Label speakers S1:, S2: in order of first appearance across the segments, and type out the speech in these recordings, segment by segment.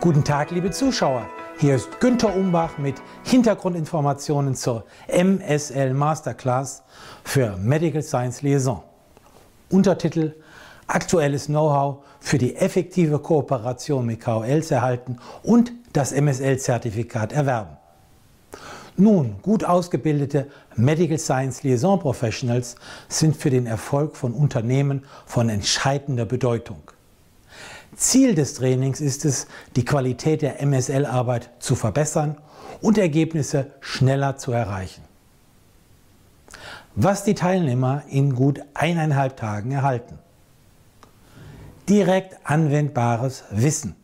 S1: Guten Tag, liebe Zuschauer. Hier ist Günter Umbach mit Hintergrundinformationen zur MSL Masterclass für Medical Science Liaison. Untertitel Aktuelles Know-how für die effektive Kooperation mit KOLs erhalten und das MSL-Zertifikat erwerben. Nun, gut ausgebildete Medical Science Liaison Professionals sind für den Erfolg von Unternehmen von entscheidender Bedeutung. Ziel des Trainings ist es, die Qualität der MSL-Arbeit zu verbessern und Ergebnisse schneller zu erreichen. Was die Teilnehmer in gut eineinhalb Tagen erhalten. Direkt anwendbares Wissen.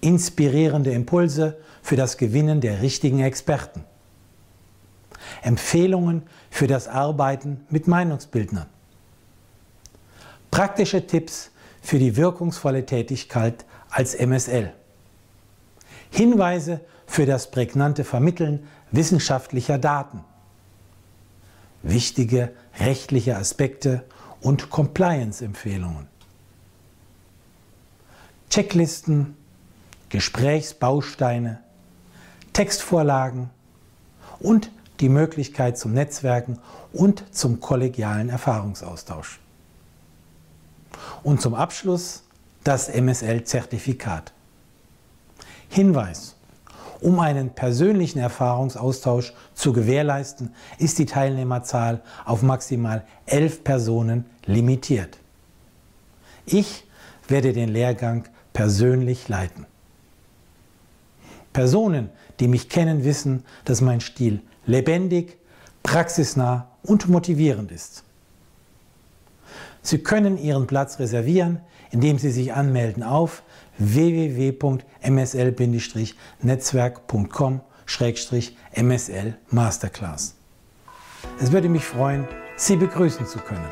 S1: Inspirierende Impulse für das Gewinnen der richtigen Experten. Empfehlungen für das Arbeiten mit Meinungsbildnern. Praktische Tipps für die wirkungsvolle Tätigkeit als MSL. Hinweise für das prägnante Vermitteln wissenschaftlicher Daten. Wichtige rechtliche Aspekte und Compliance-Empfehlungen. Checklisten, Gesprächsbausteine, Textvorlagen und die Möglichkeit zum Netzwerken und zum kollegialen Erfahrungsaustausch. Und zum Abschluss das MSL-Zertifikat. Hinweis. Um einen persönlichen Erfahrungsaustausch zu gewährleisten, ist die Teilnehmerzahl auf maximal elf Personen limitiert. Ich werde den Lehrgang persönlich leiten. Personen, die mich kennen, wissen, dass mein Stil lebendig, praxisnah und motivierend ist. Sie können Ihren Platz reservieren, indem Sie sich anmelden auf www.msl-netzwerk.com-msl Masterclass. Es würde mich freuen, Sie begrüßen zu können.